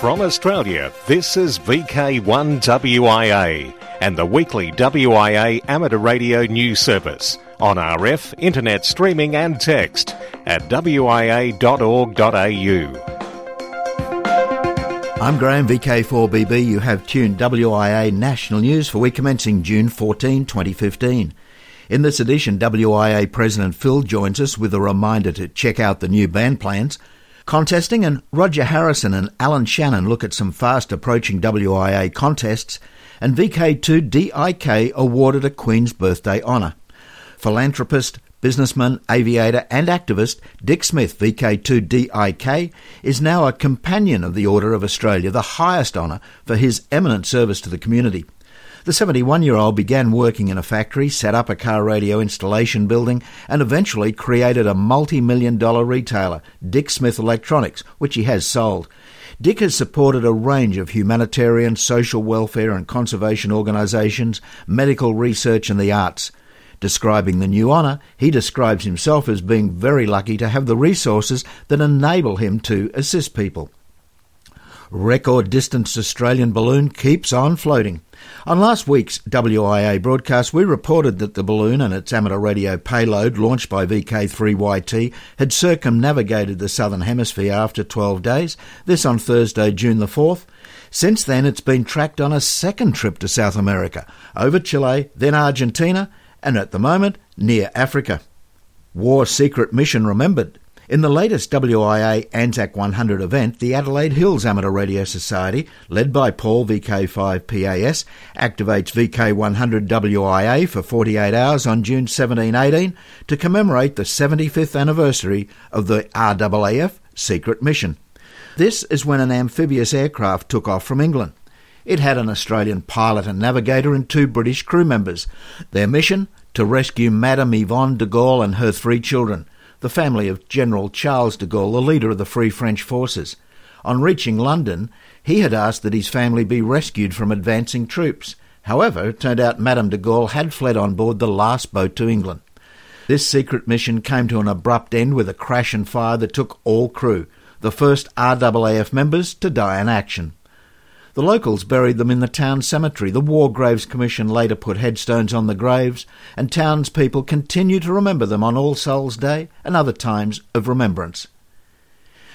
From Australia, this is VK1WIA and the weekly WIA amateur radio news service on RF, internet streaming and text at wia.org.au. I'm Graham, VK4BB. You have tuned WIA National News for week commencing June 14, 2015. In this edition, WIA President Phil joins us with a reminder to check out the new band plans. Contesting and Roger Harrison and Alan Shannon look at some fast approaching WIA contests and VK2 DIK awarded a Queen's Birthday honour. Philanthropist, businessman, aviator, and activist Dick Smith, VK2 DIK, is now a Companion of the Order of Australia, the highest honour for his eminent service to the community. The 71 year old began working in a factory, set up a car radio installation building, and eventually created a multi million dollar retailer, Dick Smith Electronics, which he has sold. Dick has supported a range of humanitarian, social welfare, and conservation organisations, medical research, and the arts. Describing the new honour, he describes himself as being very lucky to have the resources that enable him to assist people. Record distance Australian balloon keeps on floating. On last week's WIA broadcast, we reported that the balloon and its amateur radio payload, launched by VK3YT, had circumnavigated the southern hemisphere after 12 days, this on Thursday, June the 4th. Since then, it's been tracked on a second trip to South America, over Chile, then Argentina, and at the moment, near Africa. War Secret Mission remembered. In the latest WIA Anzac 100 event, the Adelaide Hills Amateur Radio Society, led by Paul VK5PAS, activates VK100 WIA for 48 hours on June 17-18 to commemorate the 75th anniversary of the RAAF secret mission. This is when an amphibious aircraft took off from England. It had an Australian pilot and navigator and two British crew members. Their mission? To rescue Madame Yvonne de Gaulle and her three children – the family of General Charles de Gaulle, the leader of the Free French forces. On reaching London, he had asked that his family be rescued from advancing troops. However, it turned out Madame de Gaulle had fled on board the last boat to England. This secret mission came to an abrupt end with a crash and fire that took all crew, the first RAAF members to die in action. The locals buried them in the town cemetery. The War Graves Commission later put headstones on the graves, and townspeople continue to remember them on All Souls Day and other times of remembrance.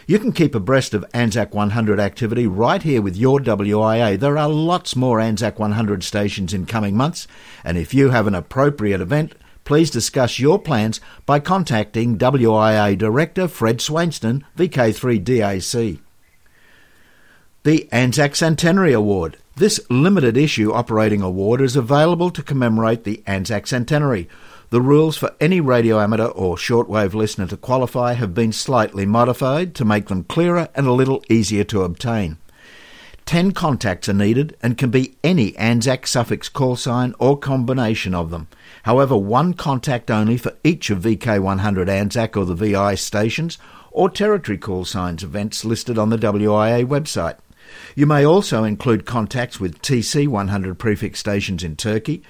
You can keep abreast of Anzac 100 activity right here with your WIA. There are lots more Anzac 100 stations in coming months, and if you have an appropriate event, please discuss your plans by contacting WIA Director Fred Swainston, VK3DAC the Anzac Centenary Award. This limited issue operating award is available to commemorate the Anzac Centenary. The rules for any radio amateur or shortwave listener to qualify have been slightly modified to make them clearer and a little easier to obtain. Ten contacts are needed and can be any Anzac suffix call sign or combination of them. However, one contact only for each of VK100 Anzac or the VI stations or territory call signs events listed on the WIA website. You may also include contacts with TC100 prefix stations in Turkey,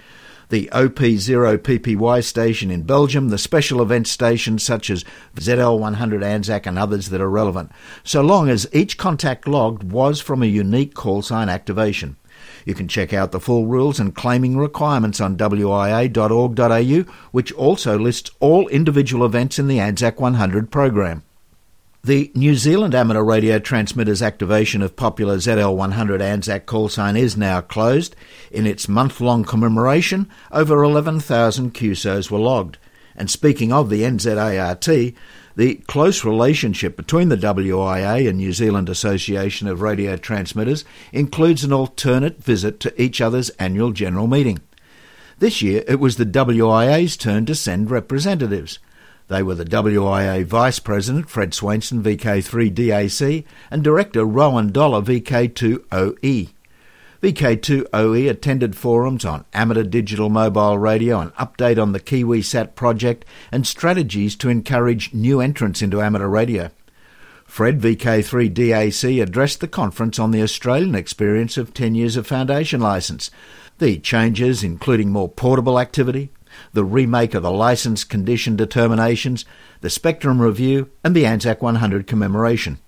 the OP0PPY station in Belgium, the special event stations such as ZL100 Anzac and others that are relevant, so long as each contact logged was from a unique call sign activation. You can check out the full rules and claiming requirements on wia.org.au, which also lists all individual events in the Anzac 100 program. The New Zealand amateur radio transmitter's activation of popular ZL100 Anzac call sign is now closed. In its month long commemoration, over 11,000 QSOs were logged. And speaking of the NZART, the close relationship between the WIA and New Zealand Association of Radio Transmitters includes an alternate visit to each other's annual general meeting. This year it was the WIA's turn to send representatives. They were the WIA Vice President Fred Swainston VK3DAC and Director Rowan Dollar VK2OE. VK2OE attended forums on amateur digital mobile radio, an update on the KiwiSat project, and strategies to encourage new entrants into amateur radio. Fred VK3DAC addressed the conference on the Australian experience of 10 years of foundation licence, the changes including more portable activity, the remake of the licence condition determinations, the Spectrum Review, and the Anzac 100 commemoration.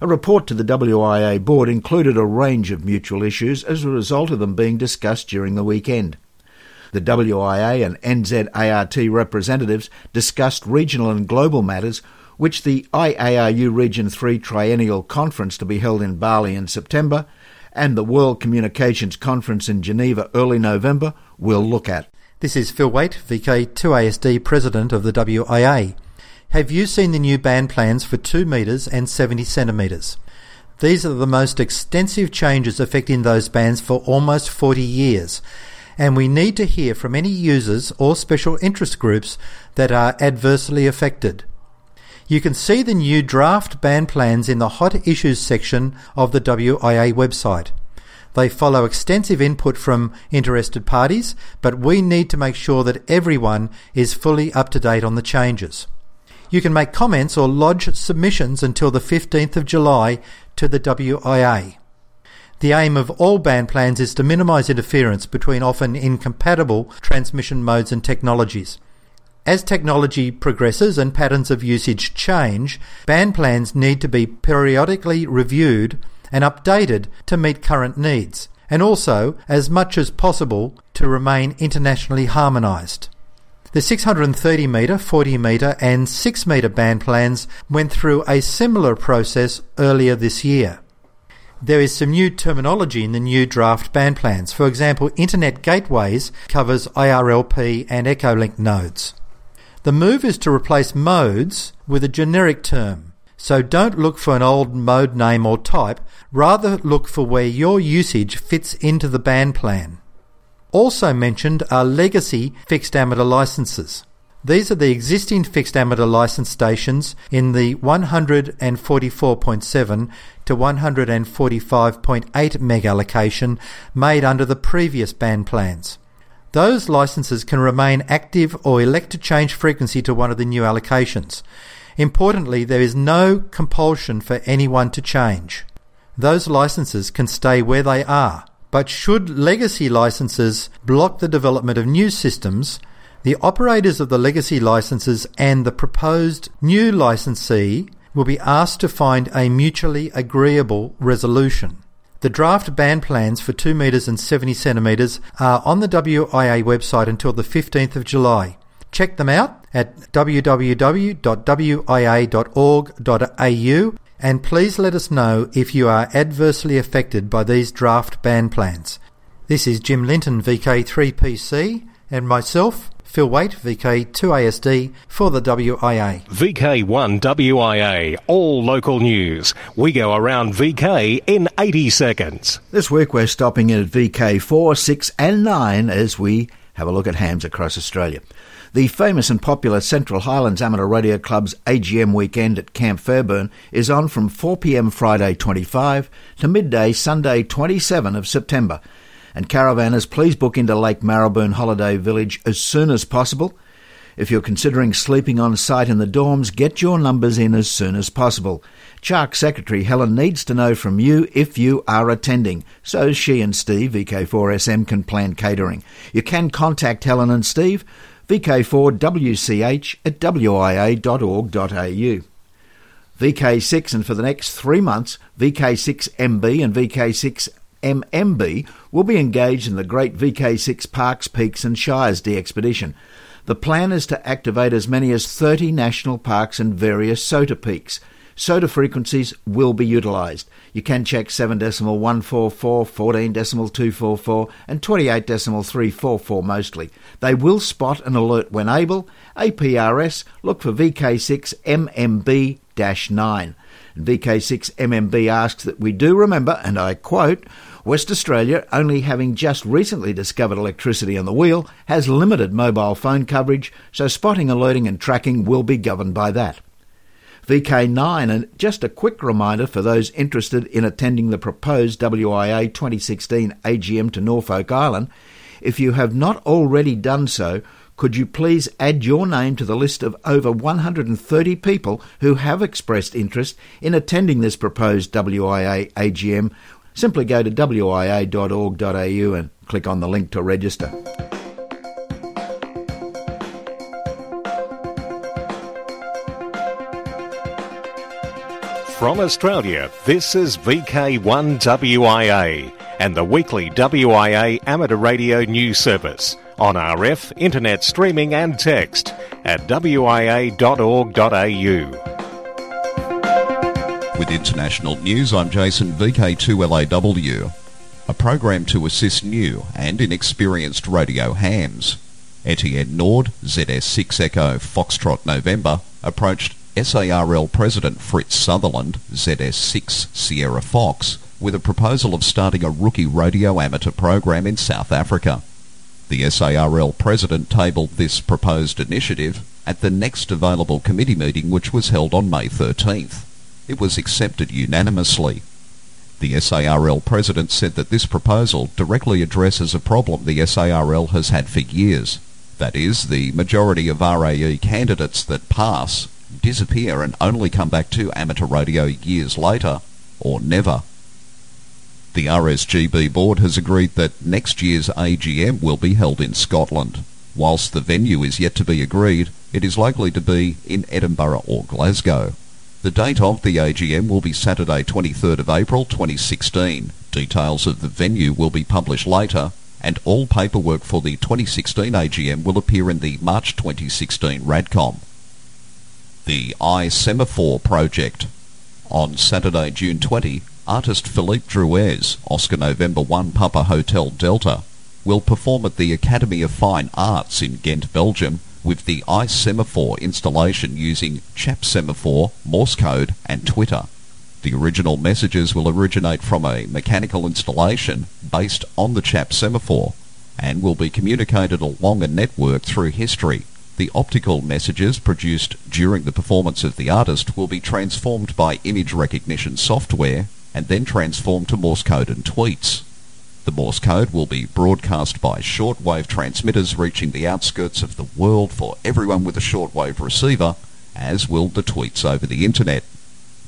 A report to the WIA board included a range of mutual issues as a result of them being discussed during the weekend. The WIA and NZART representatives discussed regional and global matters, which the IARU Region 3 Triennial Conference to be held in Bali in September and the World Communications Conference in Geneva early November will look at. This is Phil Wait, VK2ASD President of the WIA. Have you seen the new band plans for 2 metres and 70 centimetres? These are the most extensive changes affecting those bands for almost 40 years, and we need to hear from any users or special interest groups that are adversely affected. You can see the new draft band plans in the Hot Issues section of the WIA website. They follow extensive input from interested parties, but we need to make sure that everyone is fully up to date on the changes. You can make comments or lodge submissions until the 15th of July to the WIA. The aim of all band plans is to minimise interference between often incompatible transmission modes and technologies. As technology progresses and patterns of usage change, band plans need to be periodically reviewed and updated to meet current needs, and also, as much as possible, to remain internationally harmonised. The 630 metre, 40 metre, and 6 metre band plans went through a similar process earlier this year. There is some new terminology in the new draft band plans. For example, Internet Gateways covers IRLP and Echolink nodes. The move is to replace modes with a generic term. So don't look for an old mode name or type, rather look for where your usage fits into the band plan. Also mentioned are legacy fixed amateur licenses. These are the existing fixed amateur license stations in the 144.7 to 145.8 meg allocation made under the previous band plans. Those licenses can remain active or elect to change frequency to one of the new allocations. Importantly, there is no compulsion for anyone to change. Those licenses can stay where they are, but should legacy licenses block the development of new systems, the operators of the legacy licenses and the proposed new licensee will be asked to find a mutually agreeable resolution. The draft band plans for 2 metres and 70 centimetres are on the WIA website until the 15th of July. Check them out at www.wia.org.au and please let us know if you are adversely affected by these draft band plans. This is Jim Linton, VK3PC, and myself, Phil Wait, VK2ASD for the WIA. VK1WIA, all local news. We go around VK in 80 seconds. This week we're stopping in at VK4, 6 and 9 as we have a look at hams across Australia. The famous and popular Central Highlands Amateur Radio Club's AGM weekend at Camp Fairbairn is on from 4pm Friday 25 to midday Sunday 27 of September and caravanners, please book into Lake Maraboon Holiday Village as soon as possible. If you're considering sleeping on site in the dorms, get your numbers in as soon as possible. CHARC Secretary Helen needs to know from you if you are attending, so she and Steve, VK4SM, can plan catering. You can contact Helen and Steve, VK4WCH at wia.org.au. VK6 and for the next three months, VK6MB and VK6 MMB will be engaged in the Great VK6 Parks, Peaks and Shires DXpedition. The plan is to activate as many as 30 national parks and various SOTA peaks. SOTA frequencies will be utilised. You can check 7.144, 14.244 and 28.344 mostly. They will spot and alert when able. APRS, look for VK6 MMB-9. VK6 MMB asks that we do remember, and I quote, West Australia, only having just recently discovered electricity on the wheel, has limited mobile phone coverage, so spotting, alerting, and tracking will be governed by that. VK9, and just a quick reminder for those interested in attending the proposed WIA 2016 AGM to Norfolk Island, if you have not already done so, could you please add your name to the list of over 130 people who have expressed interest in attending this proposed WIA AGM Simply go to wia.org.au and click on the link to register. From Australia, this is VK1WIA and the weekly WIA amateur radio news service on RF, internet streaming and text at wia.org.au. With international news, I'm Jason VK2LAW, a program to assist new and inexperienced radio hams. Etienne Nord, ZS6 Echo Foxtrot November, approached SARL President Fritz Sutherland, ZS6 Sierra Fox, with a proposal of starting a rookie radio amateur program in South Africa. The SARL President tabled this proposed initiative at the next available committee meeting which was held on May 13th. It was accepted unanimously. The SARL President said that this proposal directly addresses a problem the SARL has had for years. That is, the majority of RAE candidates that pass disappear and only come back to amateur radio years later, or never. The RSGB board has agreed that next year's AGM will be held in Scotland. Whilst the venue is yet to be agreed, it is likely to be in Edinburgh or Glasgow. The date of the AGM will be Saturday 23rd of April 2016. Details of the venue will be published later and all paperwork for the 2016 AGM will appear in the March 2016 RADCOM the I Semaphore project. On Saturday, June 20, artist Philippe Drouez, Oscar November 1 Papa Hotel Delta, will perform at the Academy of Fine Arts in Ghent, Belgium, with the I Semaphore installation using Chappe Semaphore, Morse code, and Twitter. The original messages will originate from a mechanical installation based on the Chappe Semaphore and will be communicated along a network through history the optical messages produced during the performance of the artist will be transformed by image recognition software and then transformed to Morse code and tweets. The Morse code will be broadcast by shortwave transmitters reaching the outskirts of the world for everyone with a shortwave receiver, as will the tweets over the internet.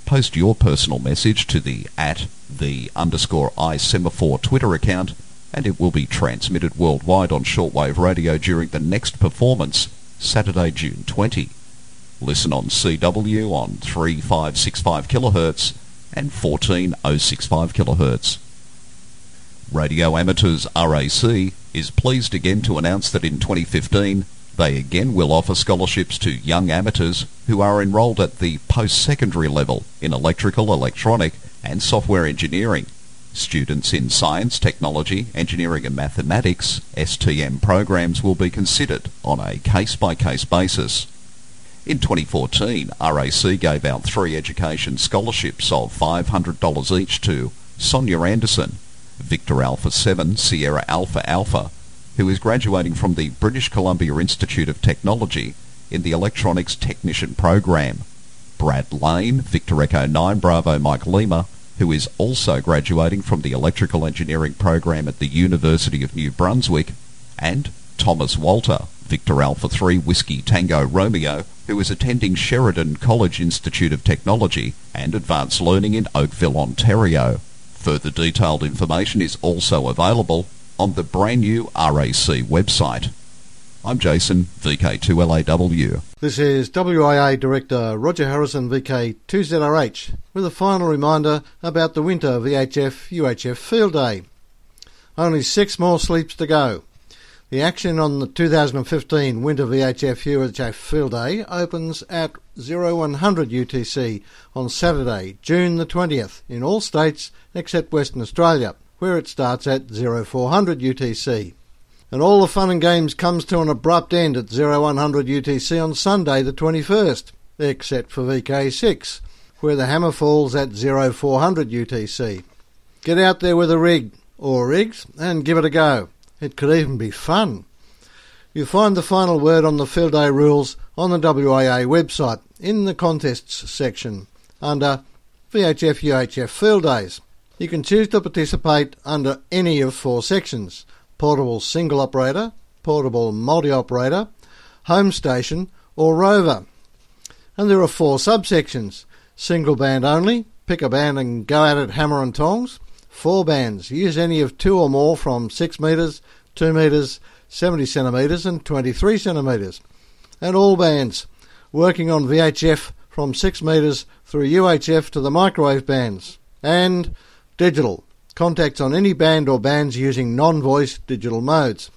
Post your personal message to the at the underscore i semaphore Twitter account and it will be transmitted worldwide on shortwave radio during the next performance Saturday, June 20. Listen on CW on 3565 kHz and 14065 kHz. Radio Amateurs RAC is pleased again to announce that in 2015 they again will offer scholarships to young amateurs who are enrolled at the post-secondary level in electrical, electronic and software engineering Students in science, technology, engineering and mathematics STM programs will be considered on a case-by-case basis. In 2014, RAC gave out three education scholarships of $500 each to Sonia Anderson, Victor Alpha 7 Sierra Alpha Alpha, who is graduating from the British Columbia Institute of Technology in the Electronics Technician program. Brad Lane, Victor Echo 9 Bravo Mike Lima, who is also graduating from the electrical engineering program at the University of New Brunswick, and Thomas Walter, Victor Alpha 3 Whiskey Tango Romeo, who is attending Sheridan College Institute of Technology and Advanced Learning in Oakville, Ontario. Further detailed information is also available on the brand new RAC website. I'm Jason, VK2LAW. This is WIA Director Roger Harrison, VK2ZRH, with a final reminder about the winter VHF UHF Field Day. Only six more sleeps to go. The action on the 2015 Winter VHF UHF Field Day opens at 0100 UTC on Saturday, June the 20th, in all states except Western Australia, where it starts at 0400 UTC and all the fun and games comes to an abrupt end at 0100 UTC on Sunday the 21st, except for VK6, where the hammer falls at 0400 UTC. Get out there with a rig, or rigs, and give it a go. It could even be fun. You'll find the final word on the field day rules on the WIA website in the contests section under VHF UHF field days. You can choose to participate under any of four sections portable single operator, portable multi-operator, home station or rover. And there are four subsections. Single band only, pick a band and go at it hammer and tongs. Four bands, use any of two or more from 6 metres, 2 metres, 70 centimetres and 23 centimetres. And all bands, working on VHF from 6 metres through UHF to the microwave bands. And digital, contacts on any band or bands using non-voice digital modes.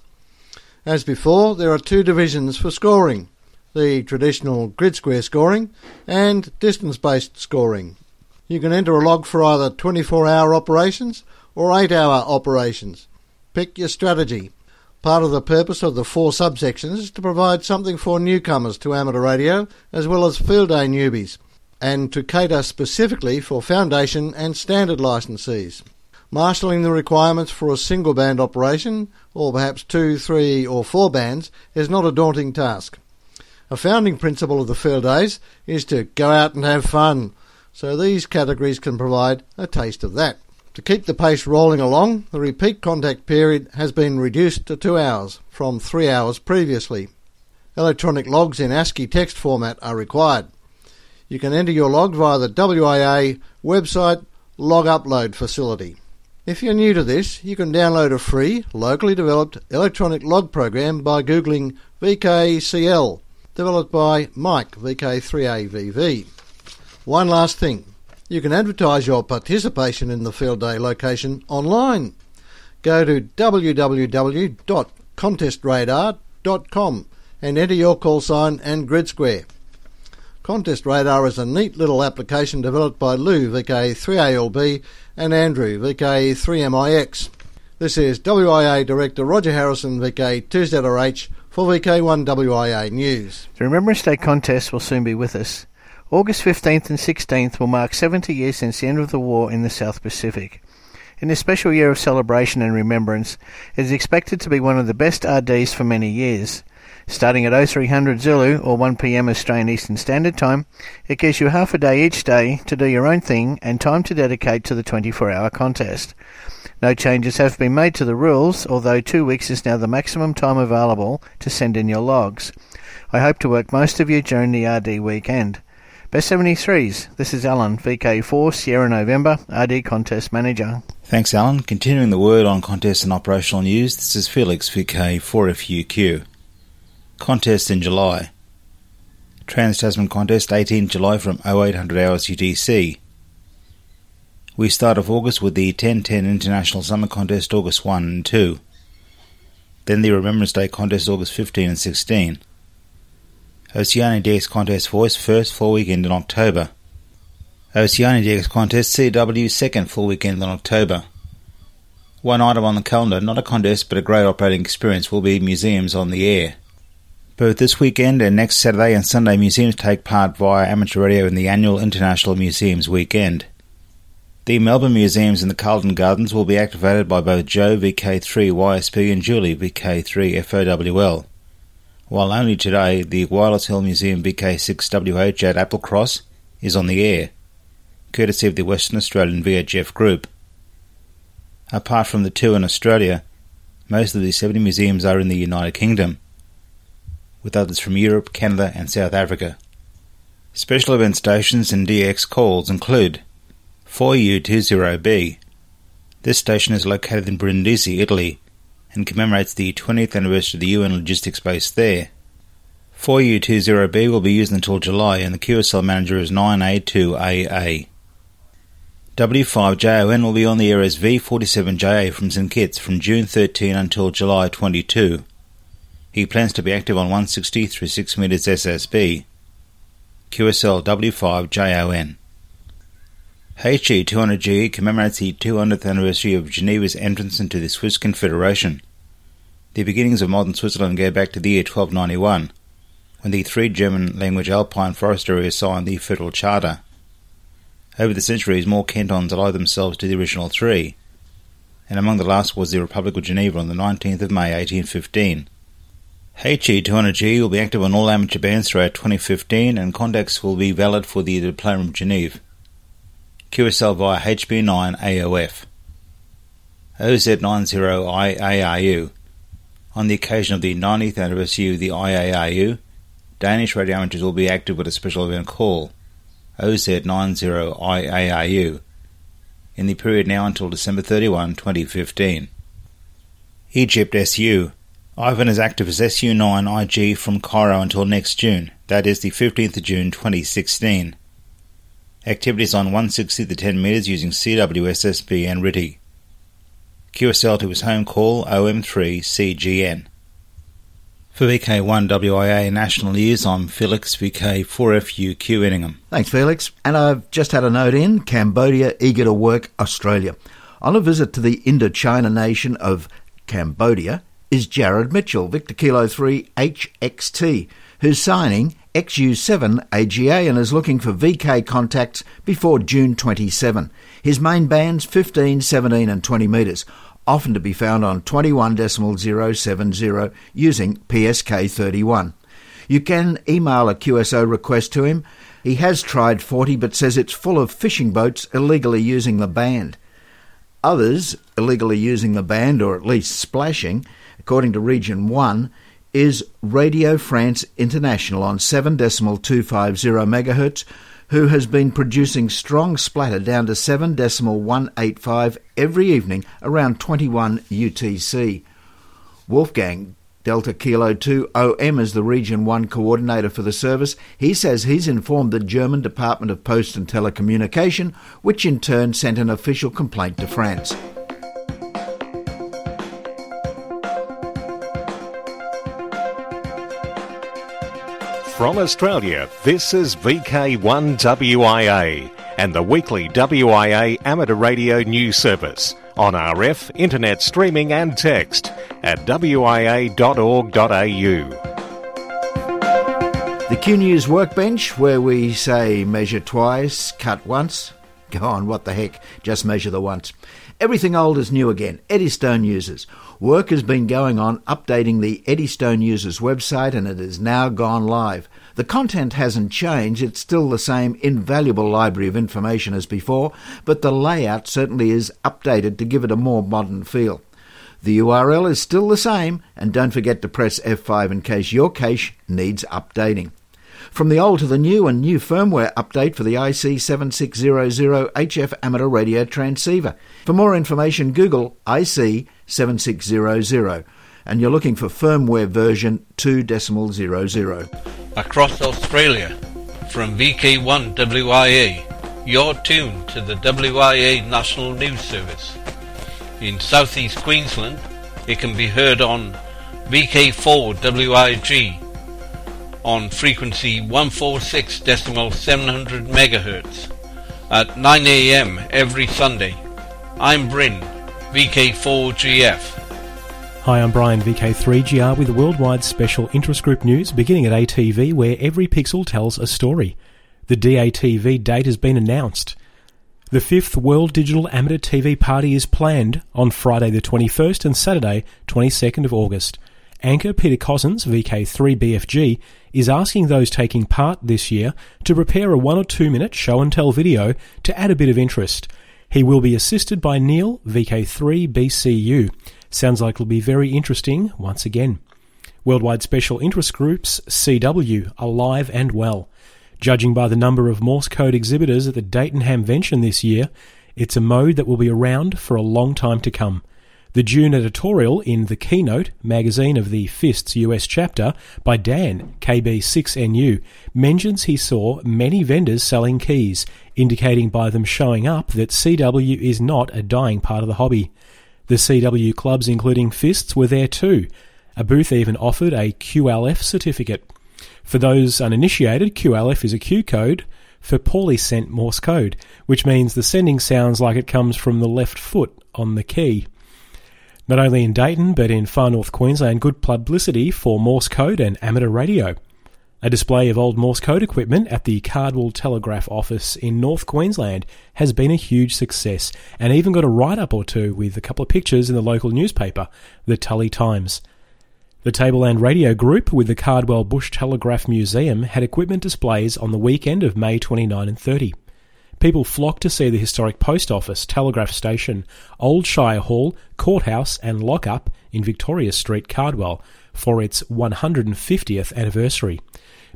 As before, there are two divisions for scoring the traditional grid square scoring and distance based scoring. You can enter a log for either 24 hour operations or 8 hour operations. Pick your strategy. Part of the purpose of the four subsections is to provide something for newcomers to amateur radio as well as field day newbies, and to cater specifically for foundation and standard licensees. Marshalling the requirements for a single band operation, or perhaps two, three, or four bands, is not a daunting task. A founding principle of the field days is to go out and have fun, so these categories can provide a taste of that. To keep the pace rolling along, the repeat contact period has been reduced to two hours from three hours previously. Electronic logs in ASCII text format are required. You can enter your log via the WIA website log upload facility. If you're new to this, you can download a free, locally developed electronic log program by googling VKCL, developed by Mike VK3AVV. One last thing. You can advertise your participation in the field day location online. Go to www.contestradar.com and enter your call sign and grid square. Contest Radar is a neat little application developed by Lou VK3ALB and Andrew VK3MIX. This is WIA Director Roger Harrison VK2ZRH for VK1WIA News. The Remembrance Day contest will soon be with us. August 15th and 16th will mark 70 years since the end of the war in the South Pacific. In this special year of celebration and remembrance, it is expected to be one of the best RDs for many years. Starting at 0300 Zulu or 1pm Australian Eastern Standard Time, it gives you half a day each day to do your own thing and time to dedicate to the 24 hour contest. No changes have been made to the rules, although two weeks is now the maximum time available to send in your logs. I hope to work most of you during the RD weekend. Best 73s, this is Alan, VK4 Sierra November, RD Contest Manager. Thanks, Alan. Continuing the word on contest and operational news, this is Felix, VK4FUQ. Contest in July. Trans Tasman Contest 18 July from 0800 hours UTC. We start off August with the 1010 International Summer Contest August 1 and 2. Then the Remembrance Day Contest August 15 and 16. Oceania DX Contest Voice first full weekend in October. Oceania DX Contest CW second full weekend in October. One item on the calendar, not a contest but a great operating experience, will be Museums on the Air. Both this weekend and next Saturday and Sunday, museums take part via amateur radio in the annual International Museums Weekend. The Melbourne Museums in the Carlton Gardens will be activated by both Joe VK3 YSP and Julie VK3 FOWL. While only today, the Wireless Hill Museum VK6WH at Applecross is on the air, courtesy of the Western Australian VHF Group. Apart from the two in Australia, most of the 70 museums are in the United Kingdom with others from Europe, Canada, and South Africa. Special event stations and DX calls include 4U20B. This station is located in Brindisi, Italy, and commemorates the 20th anniversary of the UN logistics base there. 4U20B will be used until July, and the QSL manager is 9A2AA. W5JON will be on the air as V47JA from St Kitts from June 13 until July 22. He plans to be active on 160 through 6 meters SSB. QSL W5JON. HE 200G commemorates the 200th anniversary of Geneva's entrance into the Swiss Confederation. The beginnings of modern Switzerland go back to the year 1291, when the three German language Alpine forest areas signed the Federal Charter. Over the centuries, more cantons allied themselves to the original three, and among the last was the Republic of Geneva on the 19th of May 1815. HE200G will be active on all amateur bands throughout 2015 and contacts will be valid for the Diploma of Geneva. QSL via HB9 AOF. OZ90IARU. On the occasion of the 90th anniversary of the IARU, Danish radio amateurs will be active with a special event call OZ90IARU in the period now until December 31, 2015. Egypt SU Ivan is active as SU9IG from Cairo until next June. That is the 15th of June 2016. Activities on 160 to 10 metres using CWSSB and RTTY. QSL to his home call OM3CGN. For VK1 WIA National News, I'm Felix VK4FUQ Inningham. Thanks, Felix. And I've just had a note in Cambodia eager to work Australia. On a visit to the Indochina nation of Cambodia is Jared Mitchell, Victor Kilo 3 HXT, who's signing XU7 AGA and is looking for VK contacts before June 27. His main bands 15, 17 and 20 metres often to be found on 21.070 using PSK31. You can email a QSO request to him. He has tried 40 but says it's full of fishing boats illegally using the band. Others illegally using the band, or at least splashing, according to Region 1, is Radio France International on 7.250 MHz who has been producing strong splatter down to 7.185 every evening around 21 UTC. Wolfgang Delta Kilo 2 OM is the Region 1 coordinator for the service. He says he's informed the German Department of Post and Telecommunication, which in turn sent an official complaint to France. From Australia, this is VK1WIA and the weekly WIA amateur radio news service on RF, internet streaming and text at wia.org.au. The Q News Workbench, where we say measure twice, cut once. Go on, what the heck, just measure the once. Everything old is new again. Eddystone users. Work has been going on updating the Eddystone users website and it has now gone live. The content hasn't changed, it's still the same invaluable library of information as before, but the layout certainly is updated to give it a more modern feel. The URL is still the same, and don't forget to press F5 in case your cache needs updating. From the old to the new and new firmware update for the IC7600 HF amateur radio transceiver. For more information, Google IC7600 and you're looking for firmware version 2.00. Across Australia, from VK1WIA, you're tuned to the WIA National News Service. In southeast Queensland, it can be heard on VK4WIG on frequency 146.700 MHz at 9am every Sunday. I'm Bryn, VK4GF. Hi, I'm Brian, VK3GR, with worldwide special interest group news beginning at ATV, where every pixel tells a story. The DATV date has been announced. The fifth World Digital Amateur TV Party is planned on Friday the 21st and Saturday 22nd of August. Anchor Peter Cossins, VK3BFG, is asking those taking part this year to prepare a one or two minute show and tell video to add a bit of interest. He will be assisted by Neil, VK3BCU. Sounds like it'll be very interesting once again. Worldwide Special Interest Groups, CW, alive and well. Judging by the number of Morse code exhibitors at the Dayton Hamvention this year, it's a mode that will be around for a long time to come. The June editorial in The Keynote, magazine of the FISTS US chapter, by Dan, KB6NU, mentions he saw many vendors selling keys, indicating by them showing up that CW is not a dying part of the hobby. The CW clubs, including Fists, were there too. A booth even offered a QLF certificate. For those uninitiated, QLF is a Q code for poorly sent Morse code, which means the sending sounds like it comes from the left foot on the key. Not only in Dayton, but in far north Queensland, good publicity for Morse code and amateur radio. A display of old Morse code equipment at the Cardwell Telegraph office in North Queensland has been a huge success and even got a write up or two with a couple of pictures in the local newspaper, the Tully Times. The Tableland Radio Group with the Cardwell Bush Telegraph Museum had equipment displays on the weekend of May 29 and 30. People flocked to see the historic post office, telegraph station, Old Shire Hall, courthouse, and lockup in Victoria Street, Cardwell, for its 150th anniversary.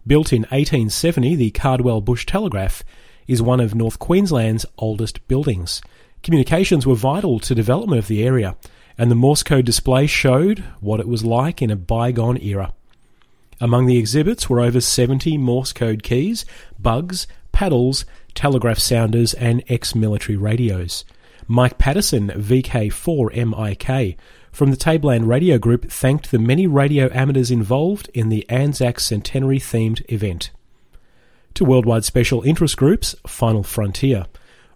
Built in 1870, the Cardwell Bush Telegraph is one of North Queensland's oldest buildings. Communications were vital to development of the area, and the Morse code display showed what it was like in a bygone era. Among the exhibits were over 70 Morse code keys, bugs, paddles, telegraph sounders, and ex military radios. Mike Patterson, VK4MIK, from the Tableland Radio Group thanked the many radio amateurs involved in the Anzac Centenary themed event. To worldwide special interest groups, Final Frontier.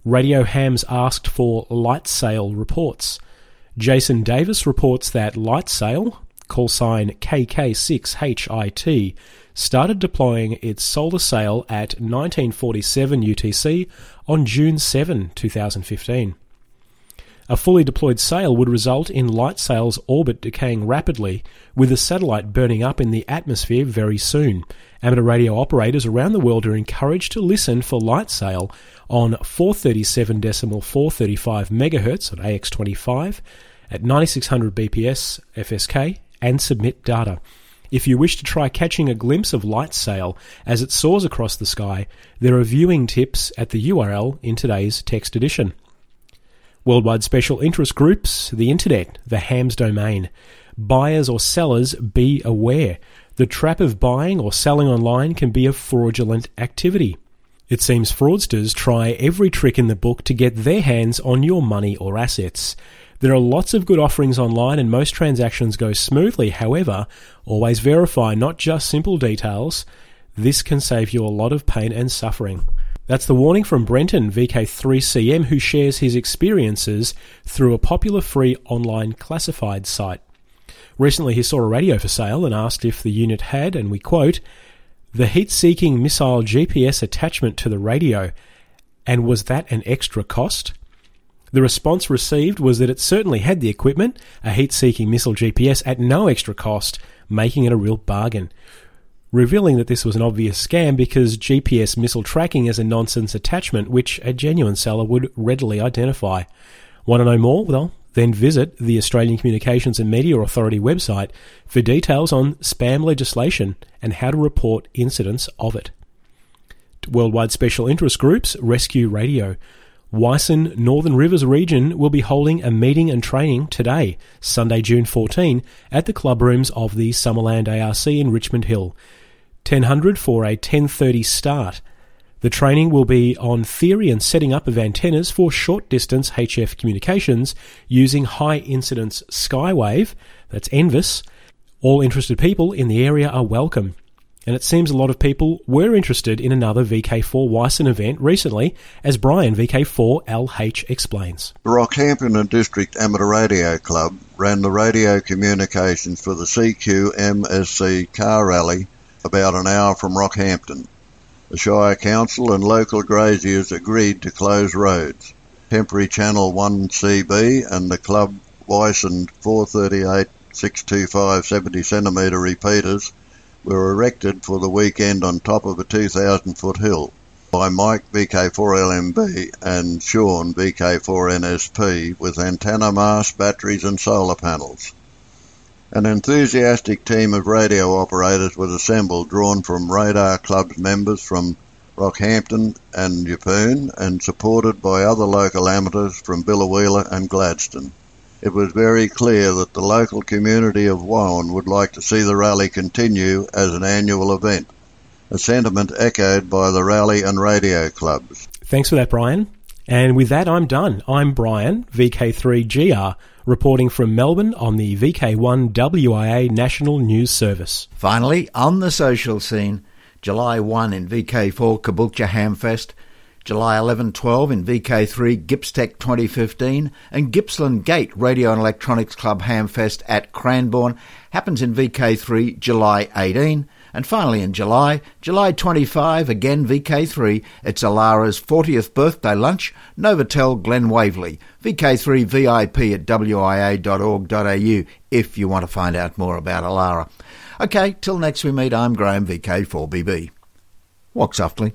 Radio hams asked for light sail reports. Jason Davis reports that light sail, call sign KK6HIT, started deploying its solar sail at 1947 UTC on June 7, 2015. A fully deployed sail would result in light sail's orbit decaying rapidly, with the satellite burning up in the atmosphere very soon. Amateur radio operators around the world are encouraged to listen for light sail on 437.435 MHz at AX25 at 9600 BPS FSK and submit data. If you wish to try catching a glimpse of light sail as it soars across the sky, there are viewing tips at the URL in today's text edition. Worldwide special interest groups, the internet, the hams domain. Buyers or sellers, be aware. The trap of buying or selling online can be a fraudulent activity. It seems fraudsters try every trick in the book to get their hands on your money or assets. There are lots of good offerings online and most transactions go smoothly. However, always verify not just simple details. This can save you a lot of pain and suffering. That's the warning from Brenton, VK3CM, who shares his experiences through a popular free online classified site. Recently, he saw a radio for sale and asked if the unit had, and we quote, the heat seeking missile GPS attachment to the radio, and was that an extra cost? The response received was that it certainly had the equipment, a heat seeking missile GPS, at no extra cost, making it a real bargain revealing that this was an obvious scam because GPS missile tracking is a nonsense attachment which a genuine seller would readily identify. Want to know more? Well, then visit the Australian Communications and Media Authority website for details on spam legislation and how to report incidents of it. Worldwide Special Interest Groups Rescue Radio. WICEN Northern Rivers region will be holding a meeting and training today, Sunday, June 14, at the club rooms of the Summerland ARC in Richmond Hill. 1000 for a 1030 start. The training will be on theory and setting up of antennas for short distance HF communications using high incidence Skywave, that's NVIS. All interested people in the area are welcome. And it seems a lot of people were interested in another VK4 WICEN event recently, as Brian VK4LH explains. The Rockhampton District Amateur Radio Club ran the radio communications for the CQ MSC car rally about an hour from Rockhampton. The Shire Council and local graziers agreed to close roads. Temporary Channel 1CB and the Club WICEN 438 625 70 centimetre repeaters were erected for the weekend on top of a 2,000 foot hill by Mike VK4LMB and Sean VK4NSP with antenna mast, batteries and solar panels. An enthusiastic team of radio operators was assembled, drawn from Radar Club's members from Rockhampton and Yeppoon, and supported by other local amateurs from Biloela and Gladstone. It was very clear that the local community of Wyong would like to see the rally continue as an annual event, a sentiment echoed by the rally and radio clubs. Thanks for that, Brian. And with that, I'm done. I'm Brian, VK3GR reporting from Melbourne on the VK1 WIA National News Service. Finally, on the social scene, July 1 in VK4 Caboolture Hamfest, July 11 12 in VK3 GippsTech 2015, and Gippsland Gate Radio and Electronics Club Hamfest at Cranbourne happens in VK3 July 18. And finally in July, July 25, again VK3, it's Alara's 40th birthday lunch, Novotel Glen Waverley, VK3 VIP at wia.org.au if you want to find out more about Alara. Okay, till next we meet, I'm Graham, VK4BB. Walk softly.